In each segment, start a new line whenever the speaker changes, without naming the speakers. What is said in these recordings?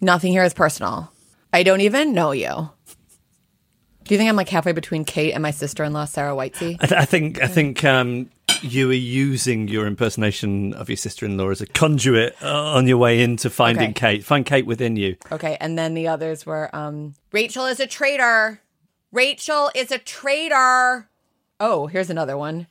Nothing here is personal. I don't even know you. Do you think I'm like halfway between Kate and my sister-in-law Sarah Whitesey?
I, th- I think I think um, you are using your impersonation of your sister-in-law as a conduit uh, on your way into finding
Okay.
Kate. Find Kate within you.
Okay, and then the others were um Rachel is a traitor. Rachel is a traitor. Oh, here's another one.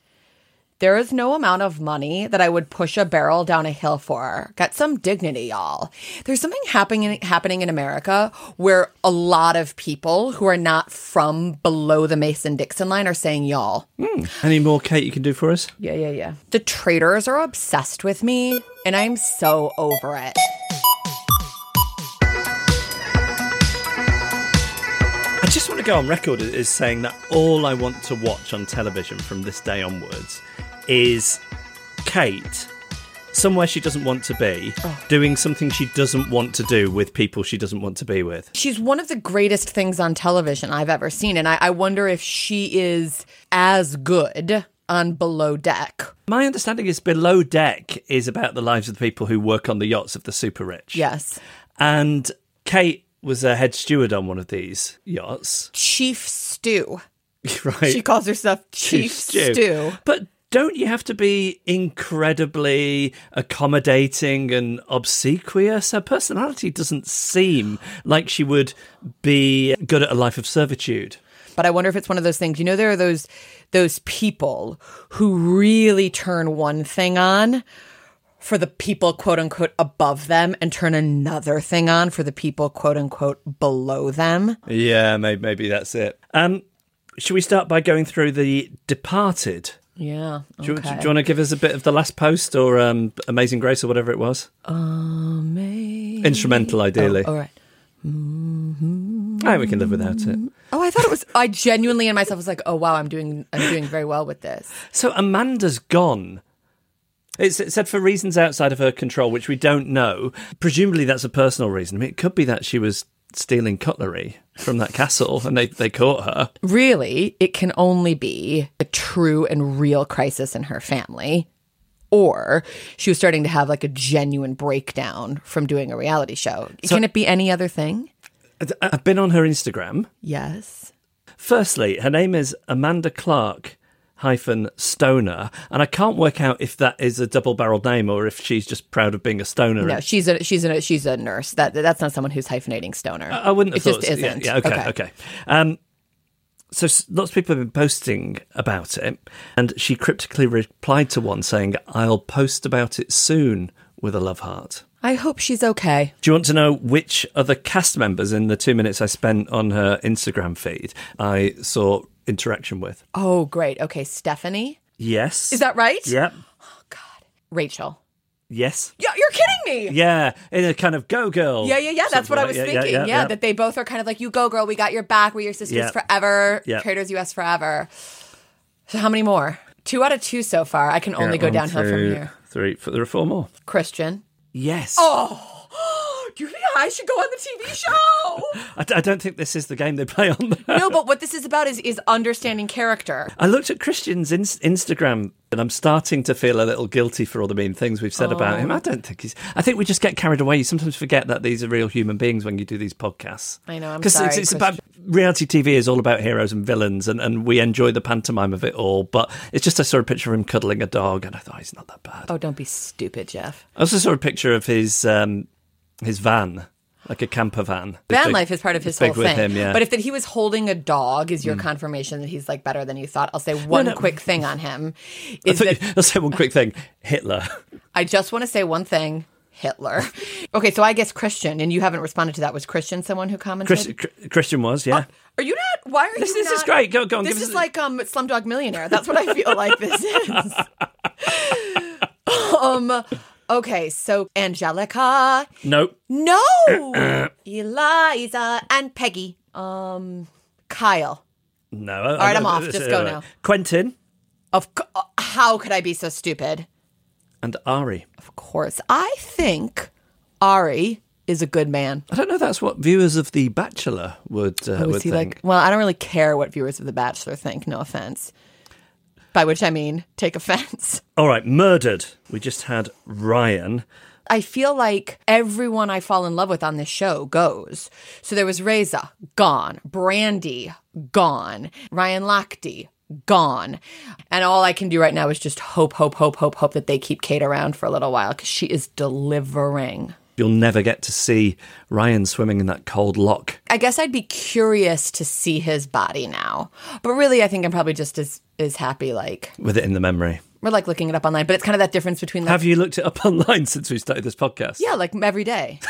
There is no amount of money that I would push a barrel down a hill for. Got some dignity, y'all. There's something happening happening in America where a lot of people who are not from below the Mason Dixon line are saying y'all. Hmm.
Any more Kate you can do for us?
Yeah, yeah, yeah. The traitors are obsessed with me, and I'm so over it.
I just want to go on record as saying that all I want to watch on television from this day onwards is Kate somewhere she doesn't want to be, oh. doing something she doesn't want to do with people she doesn't want to be with.
She's one of the greatest things on television I've ever seen. And I, I wonder if she is as good on Below Deck.
My understanding is Below Deck is about the lives of the people who work on the yachts of the super rich.
Yes.
And Kate was a head steward on one of these yachts.
Chief Stew.
right.
She calls herself Chief, Stew.
But don't you have to be incredibly accommodating and obsequious? Her personality doesn't seem like she would be good at a life of servitude.
But I wonder if it's one of those things. You know, there are those those people who really turn one thing on for the people quote unquote above them and turn another thing on for the people quote unquote below them.
Yeah, maybe, maybe that's it. Um, should we start by going through the Departed?
Yeah.
Do, you, do you want to give us a bit of the last post or um, Amazing Grace or whatever it was?
Amazing.
Instrumental, ideally.
Oh, All right.
I think we can live without it.
Oh, I thought it was. I genuinely in myself was like, oh wow, I'm doing, I'm doing very well with this.
So Amanda's gone. It's, it said for reasons outside of her control, which we don't know. Presumably, that's a personal reason. I mean, it could be that she was stealing cutlery from that castle and they, they caught her.
Really, it can only be a true and real crisis in her family, or she was starting to have like a genuine breakdown from doing a reality show. can it be any other thing?
I've been on her Instagram.
Yes.
Firstly, her name is Amanda Clark hyphen Stoner, and I can't work out if that is a double-barreled name or if she's just proud of being a stoner.
No, she's a she's a she's a nurse. That that's not someone who's hyphenating stoner.
I wouldn't have
it just
so. Yeah,
isn't.
Yeah, okay, okay. Um, so lots of people have been posting about it, and she cryptically replied to one saying, "I'll post about it soon with a love heart."
I hope she's okay.
Do you want to know which other cast members in the two minutes I spent on her Instagram feed I saw interaction with?
Oh, great. Okay, Stephanie.
Yes.
Is that right?
Yep.
Oh God, Rachel.
Yes.
Yeah, you're kidding me.
Yeah, in a kind of go girl.
Yeah, yeah, yeah. That's
sort
what I was.
Yeah,
thinking.
yeah,
Yeah,
yeah, yeah.
that they both are kind of like, you go, girl. We got your back. We're your sisters
Yeah.
forever.
Yeah.
Traitors US forever. So how many more? Two out of two so far. I can only
Yeah,
go
one,
downhill from here.
Three. There are four more.
Christian.
Yes.
Oh, do you think I should go on the TV show?
I, I don't think this is the game they play on there.
no, but what this is about is is understanding character.
I looked at Christian's in- Instagram and I'm starting to feel a little guilty for all the mean things we've said about
Oh.
him. I don't think he's. I think we just get carried away. You sometimes forget that these are real human beings when you do these podcasts.
I know, I'm
Because it's,
sorry,
it's about reality TV is all about heroes and villains, and, and we enjoy the pantomime of it all. But it's just I saw a picture of him cuddling a dog, and I thought he's not that bad.
Oh, don't be stupid, Jeff.
I also saw a picture of his um, his van, like a camper van.
Van
Big-
life is part of his whole
with
thing.
him, yeah. Mm.
But if that he was holding a dog is your confirmation that he's like better than you thought, I'll say one
no.
quick thing on him is that
I'll say one quick thing: Hitler.
I just want to say one thing. Hitler. Okay, so I guess Christian, and you haven't responded to that. Was Christian someone who commented?
Chris, Christian was, yeah.
Are you not? Why are
This-
you?
this is great. Go- go on,
This is
a-
like um Slumdog Millionaire. That's what I feel like this is. um. Okay, so Angelica.
nope.
No. Eliza and Peggy. Um. Kyle.
No.
All right, I'm off. Just go now.
Quentin
Of uh, how could I be so stupid?
and Arie.
Of course, I think Arie is a good man.
I don't know. if That's what viewers of The Bachelor would uh,
Oh,
would think.
like? Well, I don't really care what viewers of The Bachelor think. No offense. By which I mean take offense.
All right, murdered. We just had Ryan.
I feel like everyone I fall in love with on this show goes. So there was Reza, gone. Brandi, gone. Ryan Lochte, gone. And all I can do right now is just hope, hope, hope, hope, hope that they keep Kate around for a little while because she is delivering.
You'll never get to see Ryan swimming in that cold loch.
I guess I'd be curious to see his body now. But really, I think I'm probably just as, as happy, like,
with it in the memory.
we're like looking it up online. But it's kind of that difference between, like,
Have you looked it up online since we started this podcast?
yeah, like every day.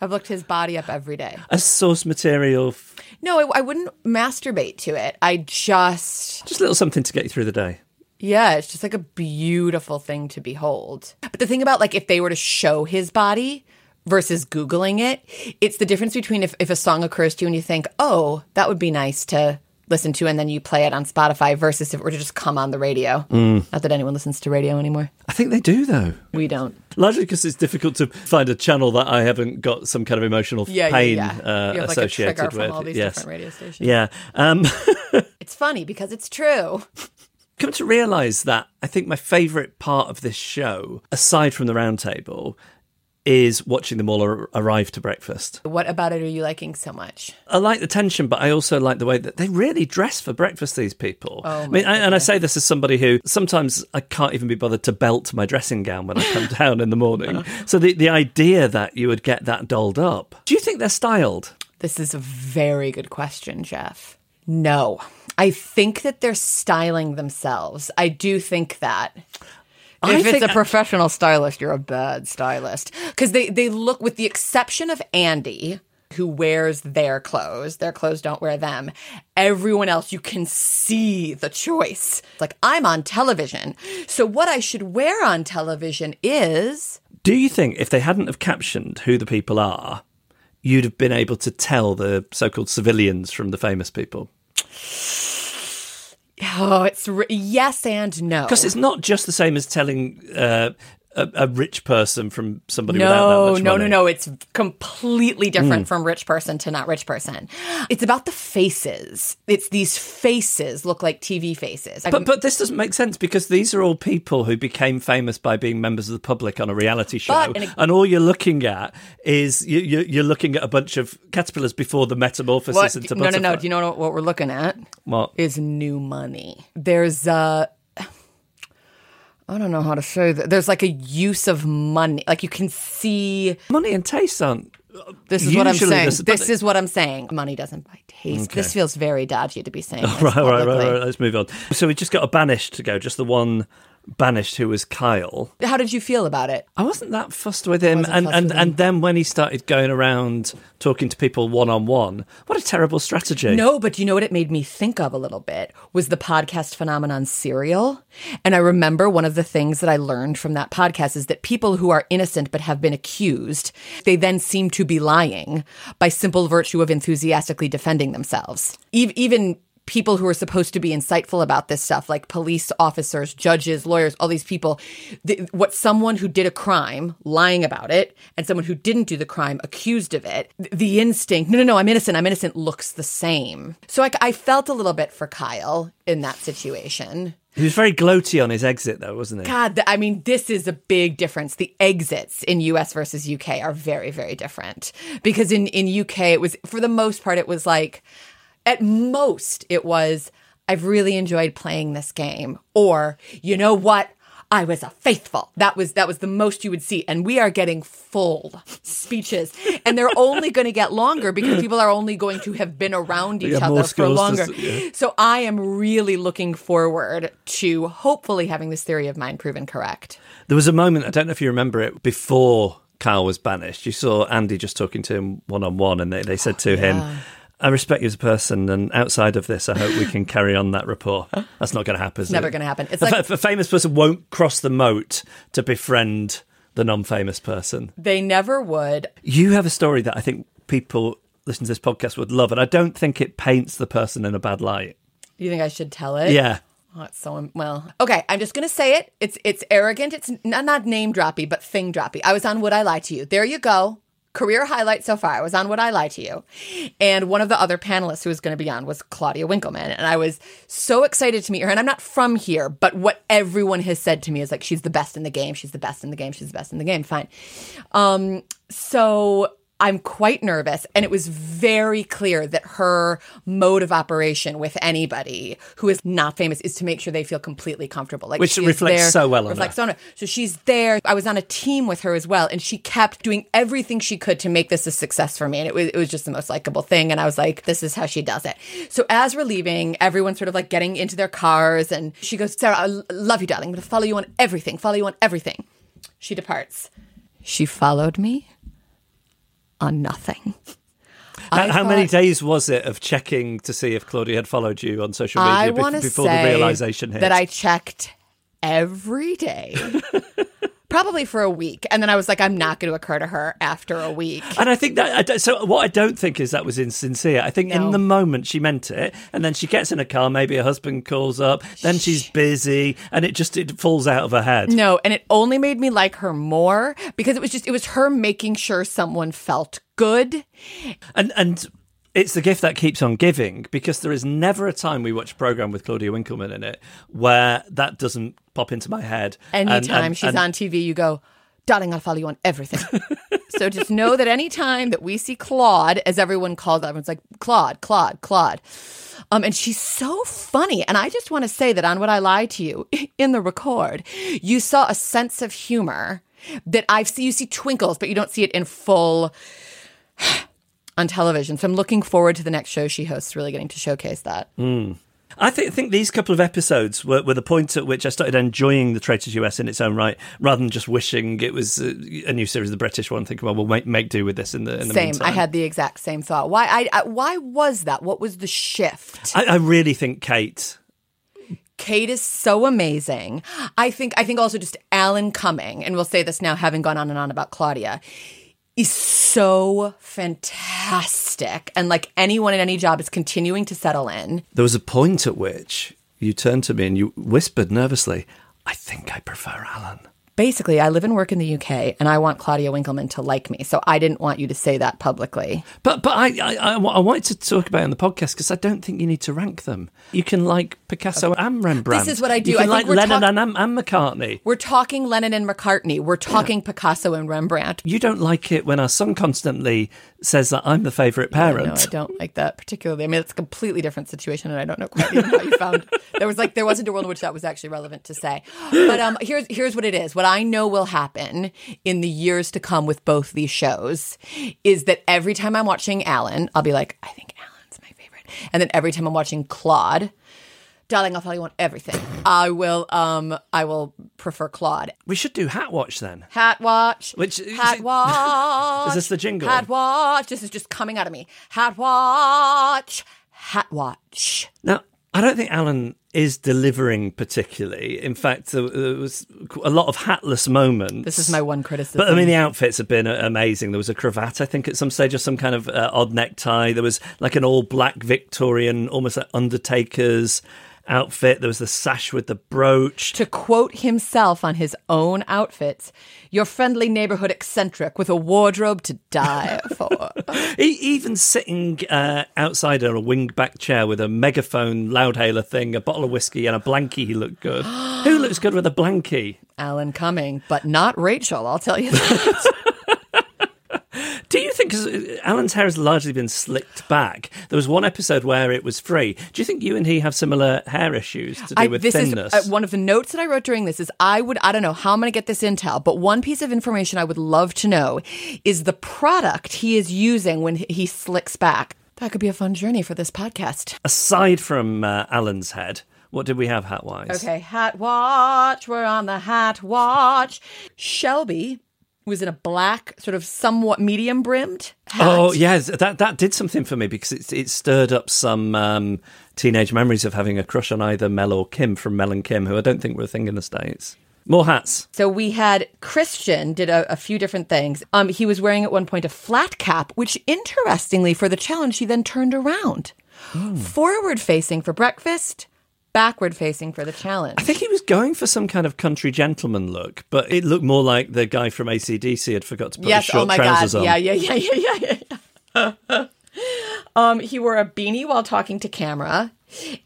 I've looked his body up every day.
As source material, f-
No, I, I wouldn't masturbate to it. I just,
just a little something to get you through the day.
yeah, it's just like a beautiful thing to behold. But the thing about like if they were to show his body versus Googling it, it's the difference between if, if a song occurs to you and you think, oh, that would be nice to listen to, and then you play it on Spotify versus if it were to just come on the radio. Not that anyone listens to radio anymore.
I think they do, though.
We don't.
Largely because it's difficult to find a channel that I haven't got some kind of emotional
Yeah,
pain
yeah, yeah.
Uh,
you have like a
associated
trigger from all these
yes.
different radio stations.
Yeah. Um,
It's funny because it's true.
Come to realise that I think my favourite part of this show, aside from the roundtable, is watching them all ar- arrive to breakfast.
What about it are you liking so much?
I like the tension, but I also like the way that they really dress for breakfast. These people.
Oh,
I mean, I, and I say this as somebody who sometimes I can't even be bothered to belt my dressing gown when I come down in the morning. Uh-huh. So the the idea that you would get that dolled up. Do you think they're styled?
This is a very good question, Jeff. No. I think that they're styling themselves. I do think that.
I
if it's a professional stylist, you're a bad stylist. Because they, they look, with the exception of Andy, who wears their clothes, their clothes don't wear them. Everyone else, you can see the choice. It's like, I'm on television. So what I should wear on television is.
Do you think if they hadn't have captioned who the people are, you'd have been able to tell the so-called civilians from the famous people?
Oh, it's re- yes and no.
Because it's not just the same as telling uh, a, a rich person from somebody without that
No,
much
no,
money.
no, no. It's completely different
Hmm.
from rich person to not rich person. It's about the faces. It's these faces look like TV faces.
But but this doesn't make sense because these are all people who became famous by being members of the public on a reality show,
But- and
and, all you're looking at is you, you, you're looking at a bunch of caterpillars before the metamorphosis
what,
into
no, no, no.
butterfly.
Do you know what, what we're looking at?
What?
Is new money. There's uh I don't know how to say that. There's like a use of money. Like you can see
Money and taste aren't.
this is what I'm saying.
this-
This, is what I'm saying. Money doesn't buy taste. This feels very dodgy to be saying.
Right, right, right, right. Let's move on. So we just got a banished to go. Just the one banished who was Kyle.
How did you feel about it?
I wasn't that fussed with him, and and,
him.
and then when he started going around talking to people one on one, what a terrible strategy!
No, but you know what it made me think of a little bit was the podcast phenomenon Serial. And I remember one of the things that I learned from that podcast is that people who are innocent but have been accused, they then seem to be lying by simple virtue of enthusiastically defending themselves. Ev- even people who are supposed to be insightful about this stuff, like police officers, judges, lawyers, all these people, the, what someone who did a crime lying about it and someone who didn't do the crime accused of it, the instinct, no, no, no, I'm innocent, I'm innocent, looks the same. So I, I felt a little bit for Kyle in that situation.
He was very gloaty on his exit, though, wasn't he?
God, I mean, this is a big difference. The exits in US versus UK are very, very different. Because in, in UK, it was, for the most part, it was like, at most, it was, I've really enjoyed playing this game. Or, you know what? I was a faithful. That was that was the most you would see, and we are getting full speeches, and they're only going to get longer because people are only going to have been around each
Yeah,
other for
to
longer.
yeah.
So I am really looking forward to hopefully having this theory of mine proven correct.
There was a moment, I don't know if you remember it, before Kyle was banished. You saw Andy just talking to him one on one, and they, they said to him, I respect you as a person, and outside of this, I hope we can carry on that rapport. That's not going to happen. It's
never gonna happen. It's
a,
like-
a famous person won't cross the moat to befriend the non famous person.
They never would.
You have a story that I think people listening to this podcast would love, and I don't think it paints the person in a bad light.
Do you think I should tell it?
Yeah.
Oh, it's so well. Okay, I'm just gonna say it. It's it's arrogant. It's not, not name droppy, but thing droppy. I was on Would I Lie to You? There you go. Career highlight so far. I was on Would I Lie to You. And one of the other panelists who was going to be on was Claudia Winkleman. And I was so excited to meet her. And I'm not from here, but what everyone has said to me is like, she's the best in the game. She's the best in the game. She's the best in the game. Fine. Um, so I'm quite nervous. And it was very clear that her mode of operation with anybody who is not famous is to make sure they feel completely comfortable. Like
Which reflects
there-
so well on
reflects
her.
so, so she's there. I was on a team with her as well, and she kept doing everything she could to make this a success for me. And it was it was just the most likable thing. And I was like, this is how she does it. So as we're leaving, everyone's sort of like getting into their cars, and she goes, Sara, I love you, darling. I'm gonna follow you on everything. Follow you on everything. She departs. She followed me on nothing.
How, how many days was it of checking to see if Claudia had followed you on social media
I
bef- before the realization hit?
that I checked every day, probably for a week, and then I was like, I'm not going to occur to her after a week.
And I think that I so. What I don't think is that was insincere. I think
No.
in the moment she meant it, and then she gets in a car. Maybe her husband calls up. Then she's busy, and it just it falls out of her head.
No, and it only made me like her more because it was just it was her making sure someone felt good.
And and it's the gift that keeps on giving because there is never a time we watch a program with Claudia Winkleman in it where that doesn't pop into my head.
Anytime
and-
she's
and-
on TV, you go, darling, I'll follow you on everything. so just know that anytime that we see Claude, as everyone calls everyone's like, Claude, Claude, Claude. Um, and she's so funny. And I just want to say that on Would I Lie to You in the record, you saw a sense of humor that I've seen. You see twinkles, but you don't see it in full on television. So I'm looking forward to the next show she hosts, really getting to showcase that.
I think, think these couple of episodes were, were the point at which I started enjoying the Traitors US in its own right, rather than just wishing it was a, a new series, the British one. Thinking, well, we'll make, make do with this in the in the
Same.
meantime.
I had the exact same thought. Why? I, I why was that? What was the shift?
I, I really think Kate.
Kate is so amazing. I think. I think also just Alan Cumming, and we'll say this now, having gone on and on about Claudia, is so fantastic. And like anyone in any job is continuing to settle in.
There was a point at which you turned to me and you whispered nervously, "I think I prefer Alan."
Basically, I live and work in the UK, and I want Claudia Winkleman to like me. So I didn't want you to say that publicly.
But but I I, I, I wanted to talk about it on the podcast because I don't think you need to rank them. You can like Picasso and Rembrandt.
This is what I do.
You
I
can
think
like Lennon
talk-
and, and McCartney.
We're talking Lennon and McCartney. We're talking Picasso and Rembrandt.
You don't like it when our son constantly says that I'm the favourite parent.
No, I don't like that particularly. I mean, it's a completely different situation, and I don't know quite how you found there was like there wasn't a world in which that was actually relevant to say. But um, here's here's what it is. What I know will happen in the years to come with both these shows is that every time I'm watching Alan, I'll be like, I think Alan's my favorite, and then every time I'm watching Claude. Darling, I'll follow you on everything. I will um I will prefer Claude.
We should do Hat Watch then.
Hat watch.
Which-
hat watch.
Is this the jingle?
Hat watch. This is just coming out of me. Hat watch. Hat watch.
Now, I don't think Alan is delivering particularly. In fact, there, was a lot of hatless moments.
This is my one criticism.
But I mean, the outfits have been amazing. There was a cravat, I think, at some stage, or some kind of uh, odd necktie. There was like an all black Victorian, almost like Undertaker's outfit. There was the sash with the brooch.
to quote himself on his own outfits, your friendly neighborhood eccentric with a wardrobe to die for.
Even sitting uh, outside on a winged back chair with a megaphone loudhailer thing, a bottle of whiskey, and a blankie, he looked good. Who looks good with a blankie?
Alan Cumming, but not Rachel, I'll tell you that.
Think, because Alan's hair has largely been slicked back, there was one episode where it was free. Do you think you and he have similar hair issues to do
I,
with
this
thinness?
is uh, one of the notes that I wrote during this is I would I don't know how I'm going to get this intel, but one piece of information I would love to know is the product he is using when he slicks back. That could be a fun journey for this podcast.
Aside from uh, Alan's head, what did we have hat wise?
Okay, hat watch. We're on the hat watch. Shelby was in a black, sort of somewhat medium brimmed.
Oh yes, that that did something for me because it, it stirred up some um, teenage memories of having a crush on either Mel or Kim from Mel and Kim, who I don't think were a thing in the states. More hats.
So we had Christian did a, a few different things. Um, he was wearing at one point a flat cap, which interestingly for the challenge he then turned around, forward facing for breakfast, backward facing for the challenge.
I think he going for some kind of country gentleman look, but it looked more like the guy from ACDC had forgot to put
yes.
his short
Oh my
trousers
god.
on.
Yeah. Yeah. Yeah. Yeah. Yeah. yeah. um, he wore a beanie while talking to camera.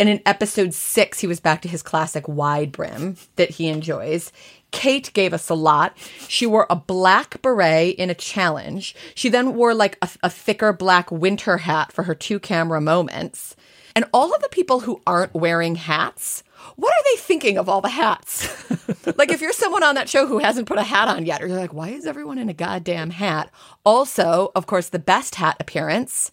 And in episode six, he was back to his classic wide brim that he enjoys. Kate gave us a lot. She wore a black beret in a challenge. She then wore like a, a thicker black winter hat for her two camera moments. And all of the people who aren't wearing hats, what are they thinking of all the hats? like if you're someone on that show who hasn't put a hat on yet, or you're like, why is everyone in a goddamn hat? Also, of course, the best hat appearance,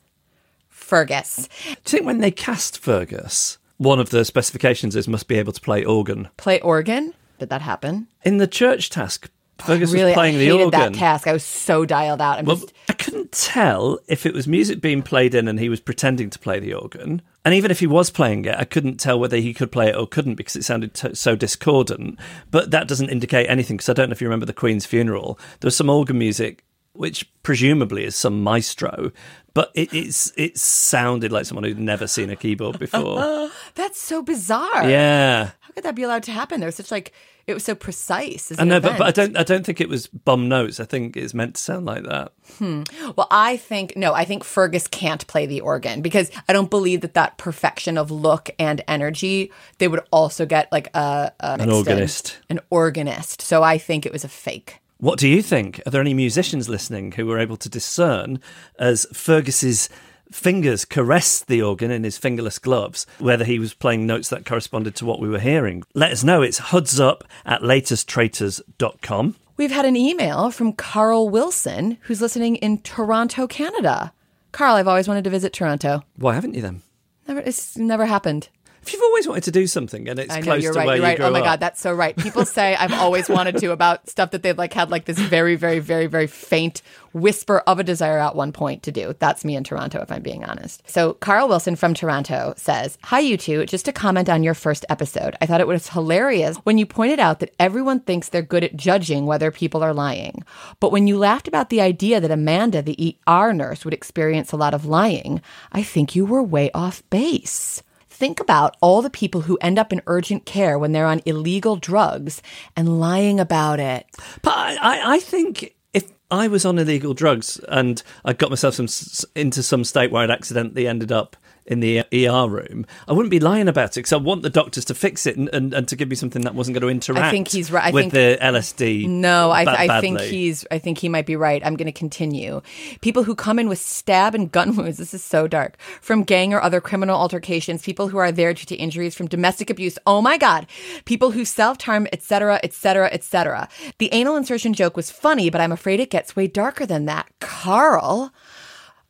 Fergus.
Do you think when they cast Fergus, one of the specifications is must be able to play organ?
Play organ. Did that happen?
In the church task, Fergus
really,
was playing
I
the
hated
organ.
that task. I was so dialed out. I'm
Well,
just
I couldn't tell if it was music being played in and he was pretending to play the organ. And even if he was playing it, I couldn't tell whether he could play it or couldn't because it sounded t- so discordant. But that doesn't indicate anything because I don't know if you remember the Queen's funeral. There was some organ music, which presumably is some maestro, but it, it's it sounded like someone who'd never seen a keyboard before.
that's so bizarre.
yeah.
Could that be allowed to happen? There was such like it was so precise.
I know, but, but I don't. I don't think it was bum notes. I think it's meant to sound like that. Hmm.
Well, I think no. I think Fergus can't play the organ because I don't believe that that perfection of look and energy they would also get like a, a
An
mixed in-
organist.
an organist. So I think it was a fake.
What do you think? Are there any musicians listening who were able to discern as Fergus's fingers caressed the organ in his fingerless gloves, whether he was playing notes that corresponded to what we were hearing? Let us know. It's hoodsup at laterstraitors.com.
We've had an email from Carl Wilson who's listening in Toronto, Canada. Carl, I've always wanted to visit Toronto.
Why haven't you then?
Never, it's never happened.
If you've always wanted to do something and it's
I know
close
you're
to
right.
where
You're
you
right.
grew
Oh my
up,
god, that's so right. People say I've always wanted to about stuff that they've like had like this very, very, very, very faint whisper of a desire at one point to do. That's me in Toronto, if I'm being honest. So Carl Wilson from Toronto says, "Hi, you two. Just to comment on your first episode, I thought it was hilarious when you pointed out that everyone thinks they're good at judging whether people are lying, but when you laughed about the idea that Amanda, the ER nurse, would experience a lot of lying, I think you were way off base." Think about all the people who end up in urgent care when they're on illegal drugs and lying about it.
But I, I, think if I was on illegal drugs and I got myself some, into some state where I'd accidentally ended up in the ER room, I wouldn't be lying about it because I want the doctors to fix it and, and, and to give me something that wasn't going to interact.
I think he's right. I
with
think-
the LSD.
No, I,
ba-
I think he's. I think he might be right. I'm going to continue. People who come in with stab and gun wounds. This is so dark. From gang or other criminal altercations. People who are there due to injuries from domestic abuse. Oh my god. People who self harm, etc., etc., etc. The anal insertion joke was funny, but I'm afraid it gets way darker than that. Carl,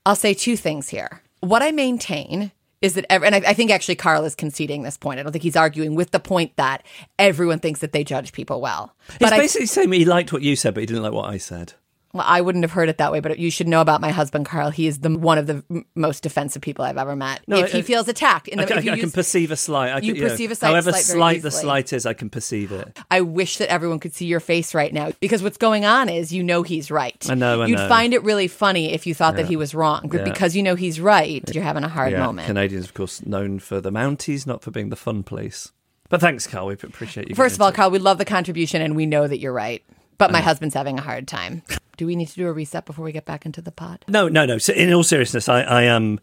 I'll say two things here. What I maintain is that, ev- and I, I think actually Carl is conceding this point. I don't think he's arguing with the point that everyone thinks that they judge people well.
He's
But I,
basically saying he liked what you said, but he didn't like what I said.
Well, I wouldn't have heard it that way, but you should know about my husband, Carl. He is the one of the m- most defensive people I've ever met.
No,
if
I-
he feels attacked, in the,
I-
if you
I can perceive a slight. I
you
can,
perceive a slight-
However
slight
slight the slight is, I can perceive it.
I wish that everyone could see your face right now because what's going on is you know he's right.
I know, I
You'd
know.
find it really funny if you thought that he was wrong, but
Yeah.
because you know he's right, you're having a hard
Yeah,
moment.
Canadians, of course, known for the Mounties, not for being the fun place. But thanks, Carl. We appreciate you.
First of all, Carl, we love the contribution and we know that you're right. But my husband's having a hard time. Do we need to do a reset before we get back into the pod?
no, no, no. So, in all seriousness, I, I am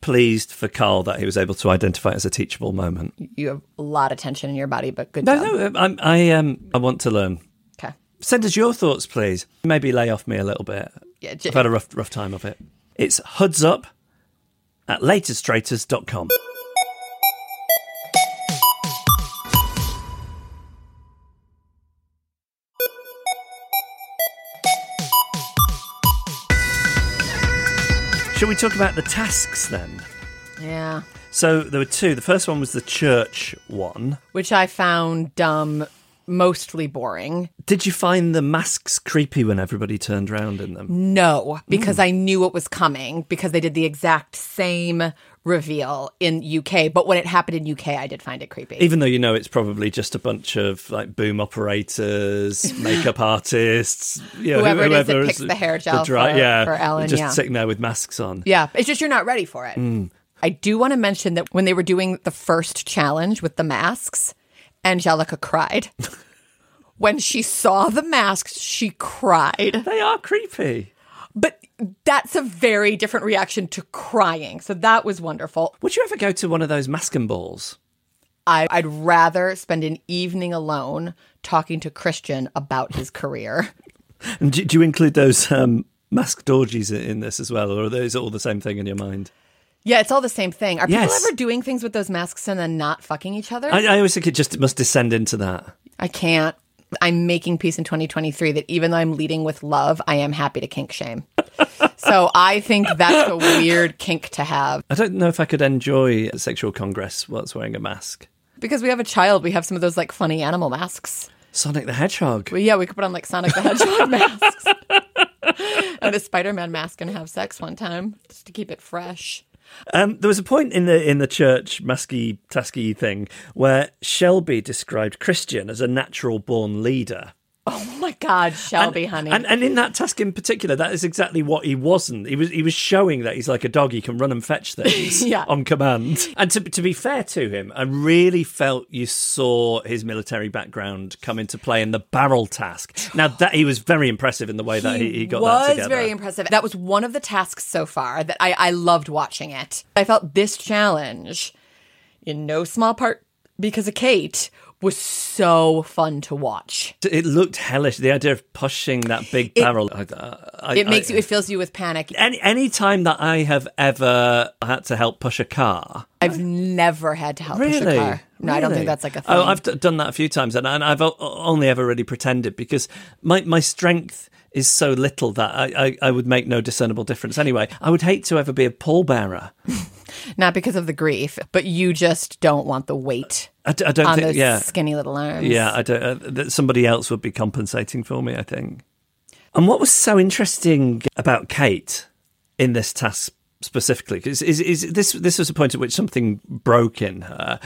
pleased for Carl that he was able to identify it as a teachable moment.
You have a lot of tension in your body, but good
No,
job.
no, I'm, I um, I want to learn.
Okay.
Send us your thoughts, please. Maybe lay off me a little bit.
Yeah,
I've had a rough, rough time of it. It's hoodsup at laterstraitors.com. Shall we talk about the tasks then?
Yeah.
So there were two. The first one was the church one.
Which I found dumb, mostly boring.
Did you find the masks creepy when everybody turned around in them?
No, because
Hmm.
I knew it was coming because they did the exact same reveal in UK. But when it happened in UK, I did find it creepy.
Even though you know it's probably just a bunch of like boom operators, makeup artists, you know,
Whoever it is that
whoever
picks the hair gel for-
yeah,
for Alan,
just
yeah.
sitting there with masks on.
yeah, it's just you're not ready for it.
Hmm.
I do want to mention that when they were doing the first challenge with the masks, Angelica cried. when she saw the masks, she cried.
They are creepy.
But that's a very different reaction to crying. So that was wonderful.
Would you ever go to one of those masking balls?
I, I'd rather spend an evening alone talking to Christian about his career.
And do, do you include those um, masked orgies in this as well, or are those all the same thing in your mind?
Yeah, it's all the same thing. Are people ever doing things with those masks and then not fucking each other?
I, I always think it just must descend into that.
I can't. I'm making peace in 2023 that even though I'm leading with love, I am happy to kink shame. so I think that's a weird kink to have.
I don't know if I could enjoy a sexual congress whilst wearing a mask.
Because we have a child, we have some of those like funny animal masks.
Sonic the Hedgehog.
Well, yeah, we could put on like Sonic the Hedgehog masks and a Spider Man mask and have sex one time just to keep it fresh.
Um, there was a point in the in the church masky tasky thing where Shelby described Christian as a natural born leader.
Oh my God, Shelby, honey.
And and in that task in particular, that is exactly what he wasn't. He was he was showing that he's like a dog. He can run and fetch things
Yeah.
on command. And to to be fair to him, I really felt you saw his military background come into play in the barrel task. Now that he was very impressive in the way that he, he got
was
that together.
very impressive. That was one of the tasks so far that I, I loved watching it. I felt this challenge, in no small part because of Kate, was so fun to watch.
It looked hellish. The idea of pushing that big barrel. I, I,
It makes
I-
you, it fills you with panic.
Any any time that I have ever had to help push a car,
I've never had to help push a car. No, I don't think that's like a oh, thing.
Oh, I've d- done that a few times, and, and I've o- only ever really pretended because my my strength is so little that I, I, I would make no discernible difference. Anyway, I would hate to ever be a pallbearer.
Not because of the grief, but you just don't want the weight
I, d- I don't
on
think.
those
Yeah,
skinny little arms.
yeah. I don't. Uh, that somebody else would be compensating for me. I think. And what was so interesting about Kate in this task specifically is, is, is this this was a point at which something broke in her.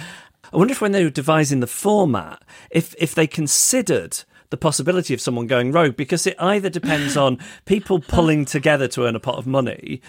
I wonder if when they were devising the format, if if they considered the possibility of someone going rogue, because it either depends on people pulling together to earn a pot of money.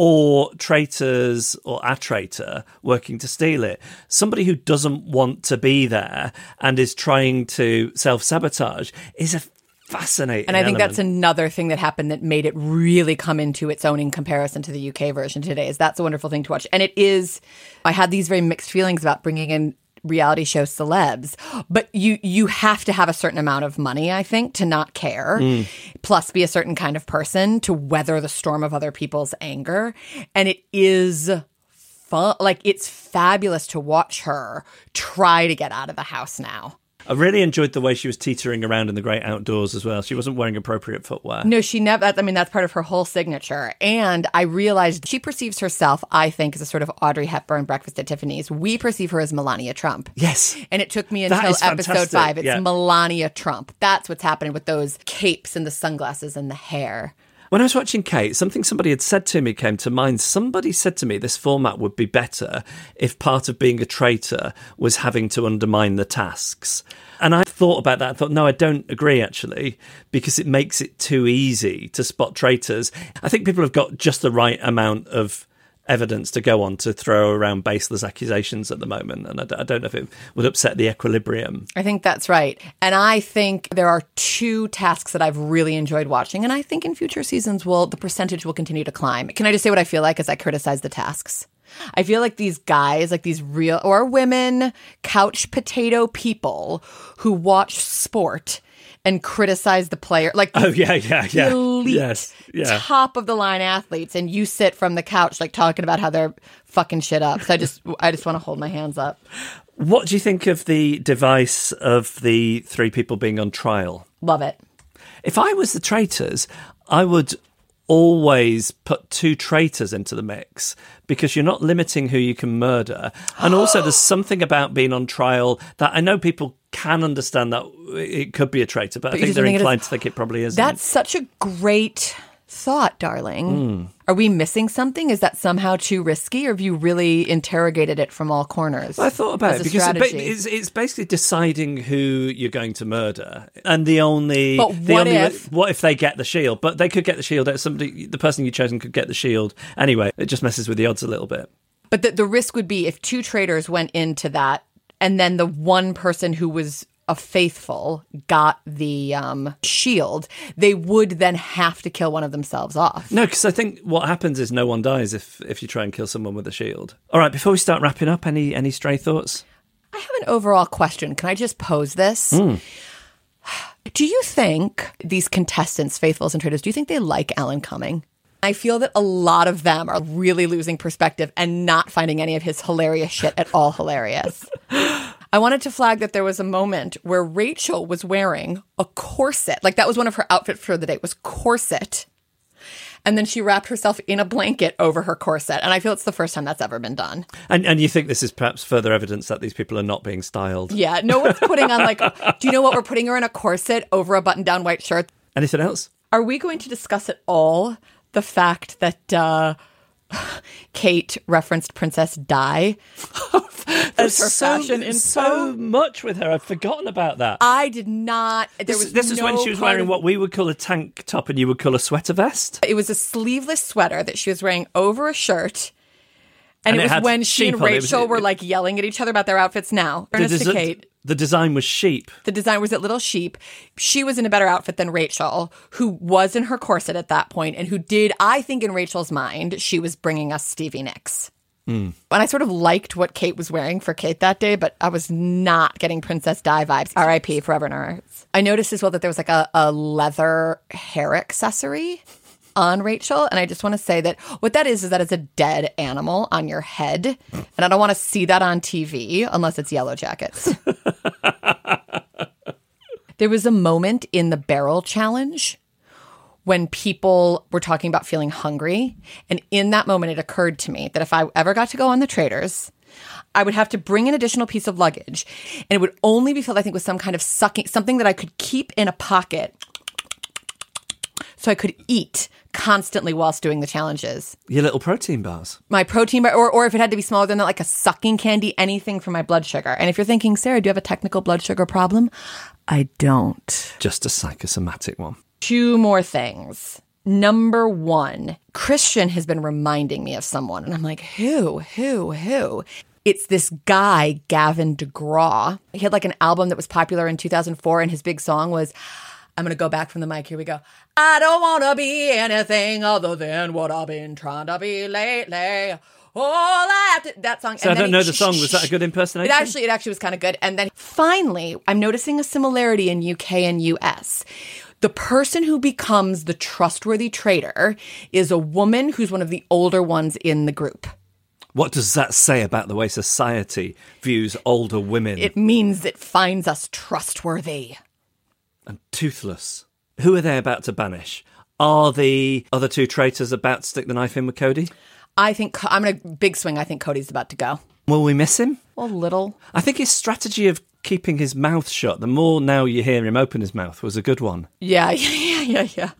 Or traitors or a traitor working to steal it. Somebody who doesn't want to be there and is trying to self sabotage is a fascinating.
And I think that's another thing that happened that made it really come into its own in comparison to the UK version today. Is that's a wonderful thing to watch, and it is. I had these very mixed feelings about bringing in reality show celebs, but you you have to have a certain amount of money, I think, to not care. Mm. Plus, be a certain kind of person to weather the storm of other people's anger, and it is. Fun. Like it's fabulous to watch her try to get out of the house now.
I really enjoyed the way she was teetering around in the great outdoors as well. She wasn't wearing appropriate footwear.
No, she never. I mean, that's part of her whole signature. And I realized she perceives herself, I think, as a sort of Audrey Hepburn, Breakfast at Tiffany's. We perceive her as Melania Trump.
Yes.
And it took me until episode five. It's
yeah.
Melania Trump. That's what's happening with those capes and the sunglasses and the hair.
When I was watching Kate, something somebody had said to me came to mind. Somebody said to me this format would be better if part of being a traitor was having to undermine the tasks. And I thought about that. I thought, no, I don't agree actually, because it makes it too easy to spot traitors. I think people have got just the right amount of evidence to go on to throw around baseless accusations at the moment. And I, don't know if it would upset the equilibrium.
I think that's right. And I think there are two tasks that I've really enjoyed watching. And I think in future seasons will the percentage will continue to climb. Can I just say what I feel like as I criticize the tasks? I feel like these guys, like these real or women, couch potato people who watch sport and criticize the player, like
Oh, yeah, yeah, yeah.
elite,
Yes, yeah.
top of the line athletes, and you sit from the couch like talking about how they're fucking shit up. So I just, I just want to hold my hands up.
What do you think of the device of the three people being on trial?
Love it.
If I was the traitors, I would always put two traitors into the mix because you're not limiting who you can murder. And also, there's something about being on trial that I know people can understand that it could be a traitor, but, I think they're
think
inclined to think it probably isn't.
That's such a great thought, darling.
Hmm.
Are we missing something? Is that somehow too risky, or have you really interrogated it from all corners?
I thought about it because it's, it's basically deciding who you're going to murder, and the only
But
the
what
only
if-
what if they get the shield? But they could get the shield. Somebody, the person you chosen could get the shield anyway. It just messes with the odds a little bit.
But the, the risk would be if two traitors went into that and then the one person who was a faithful got the um, shield, they would then have to kill one of themselves off.
No, because I think what happens is no one dies if if you try and kill someone with a shield. All right, before we start wrapping up, any any stray thoughts?
I have an overall question. Can I just pose this? Do you think these contestants, faithfuls and traitors, do you think they like Alan Cumming? I feel that a lot of them are really losing perspective and not finding any of his hilarious shit at all hilarious. I wanted to flag that there was a moment where Rachel was wearing a corset. Like that was one of her outfits for the day was corset. And then she wrapped herself in a blanket over her corset. And I feel it's the first time that's ever been done.
And and you think this is perhaps further evidence that these people are not being styled?
Yeah, no one's putting on like, do you know what? We're putting her in a corset over a button down white shirt.
Anything else?
Are we going to discuss at all the fact that uh, Kate referenced Princess Di as her
so, so much with her. I've forgotten about that.
I did not. There
this
was
this is when she was wearing
of-
what we would call a tank top and you would call a sweater vest.
It was a sleeveless sweater that she was wearing over a shirt. And,
And
it
it
was when she and
on it. It
Rachel were like yelling at each other about their outfits now. Ernest to Kate.
The design was sheep.
The design was at Little Sheep. She was in a better outfit than Rachel, who was in her corset at that point and who did, I think, in Rachel's mind, she was bringing us Stevie Nicks. Hmm. And I sort of liked what Kate was wearing for Kate that day, but I was not getting Princess Di vibes. R.I.P. Forever our. I noticed as well that there was like a, a leather hair accessory on Rachel. And I just want to say that what that is, is that it's a dead animal on your head. And I don't want to see that on TV unless it's Yellowjackets. There was a moment in the barrel challenge when people were talking about feeling hungry. And in that moment, it occurred to me that if I ever got to go on the traitors, I would have to bring an additional piece of luggage. And it would only be filled, I think, with some kind of sucking, something that I could keep in a pocket so I could eat constantly whilst doing the challenges.
Your little protein bars.
My protein bar, or, or if it had to be smaller than that, like a sucking candy, anything for my blood sugar. And if you're thinking, Sara, do you have a technical blood sugar problem? I don't.
Just a psychosomatic one.
two more things. Number one, Christian has been reminding me of someone, and I'm like, who, who, who? It's this guy, Gavin DeGraw. He had like an album that was popular in 2004, and his big song was, I'm going to go back from the mic. Here we go. I don't want to be anything other than what I've been trying to be lately. All I have to, that song.
So I
and then
don't
he-
know the song. Was that a good impersonation?
it actually, it actually was kind of good. And then finally, I'm noticing a similarity in UK and US. The person who becomes the trustworthy traitor is a woman who's one of the older ones in the group.
What does that say about the way society views older women
It means it finds us trustworthy.
And toothless? Who are they about to banish? Are the other two traitors about to stick the knife in with Cody?
I think I'm in a big swing. I think Cody's about to go.
Will we miss him?
A little.
I think his strategy of keeping his mouth shut, the more now you hear him open his mouth, was a good one.
Yeah, yeah, yeah, yeah, yeah.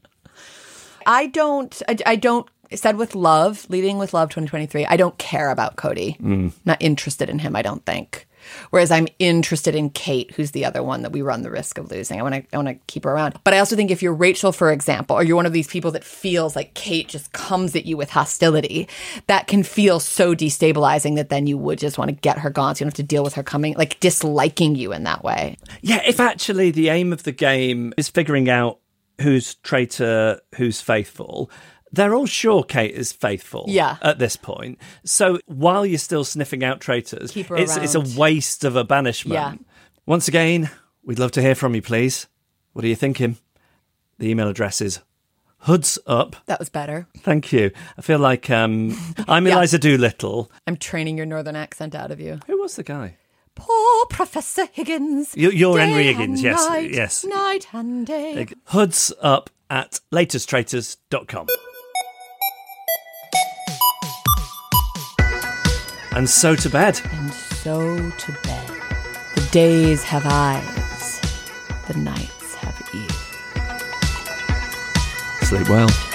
I don't, I, I don't, said with love, leading with love 2023, I don't care about Cody. Mm. Not interested in him, I don't think. Whereas I'm interested in Kate, who's the other one that we run the risk of losing. I want to, I want to keep her around. But I also think if you're Rachel, for example, or you're one of these people that feels like Kate just comes at you with hostility, that can feel so destabilizing that then you would just want to get her gone. So you don't have to deal with her coming, like disliking you in that way.
Yeah, if actually the aim of the game is figuring out who's traitor, who's faithful, they're all sure Kate is faithful
Yeah.
at this point. So while you're still sniffing out traitors, it's, it's a waste of a banishment.
Yeah.
Once again, we'd love to hear from you, please. What are you thinking? The email address is hoods up.
That was better.
Thank you. I feel like um, I'm
Yeah.
Eliza Doolittle.
I'm training your northern accent out of you.
Who was the guy?
Poor Professor Higgins.
You- you're Henry Higgins, yes,
Night,
yes.
Night and day.
Hoods up at laterstraitors.com. And so to bed.
And so to bed. The days have eyes, the nights have ears.
Sleep well.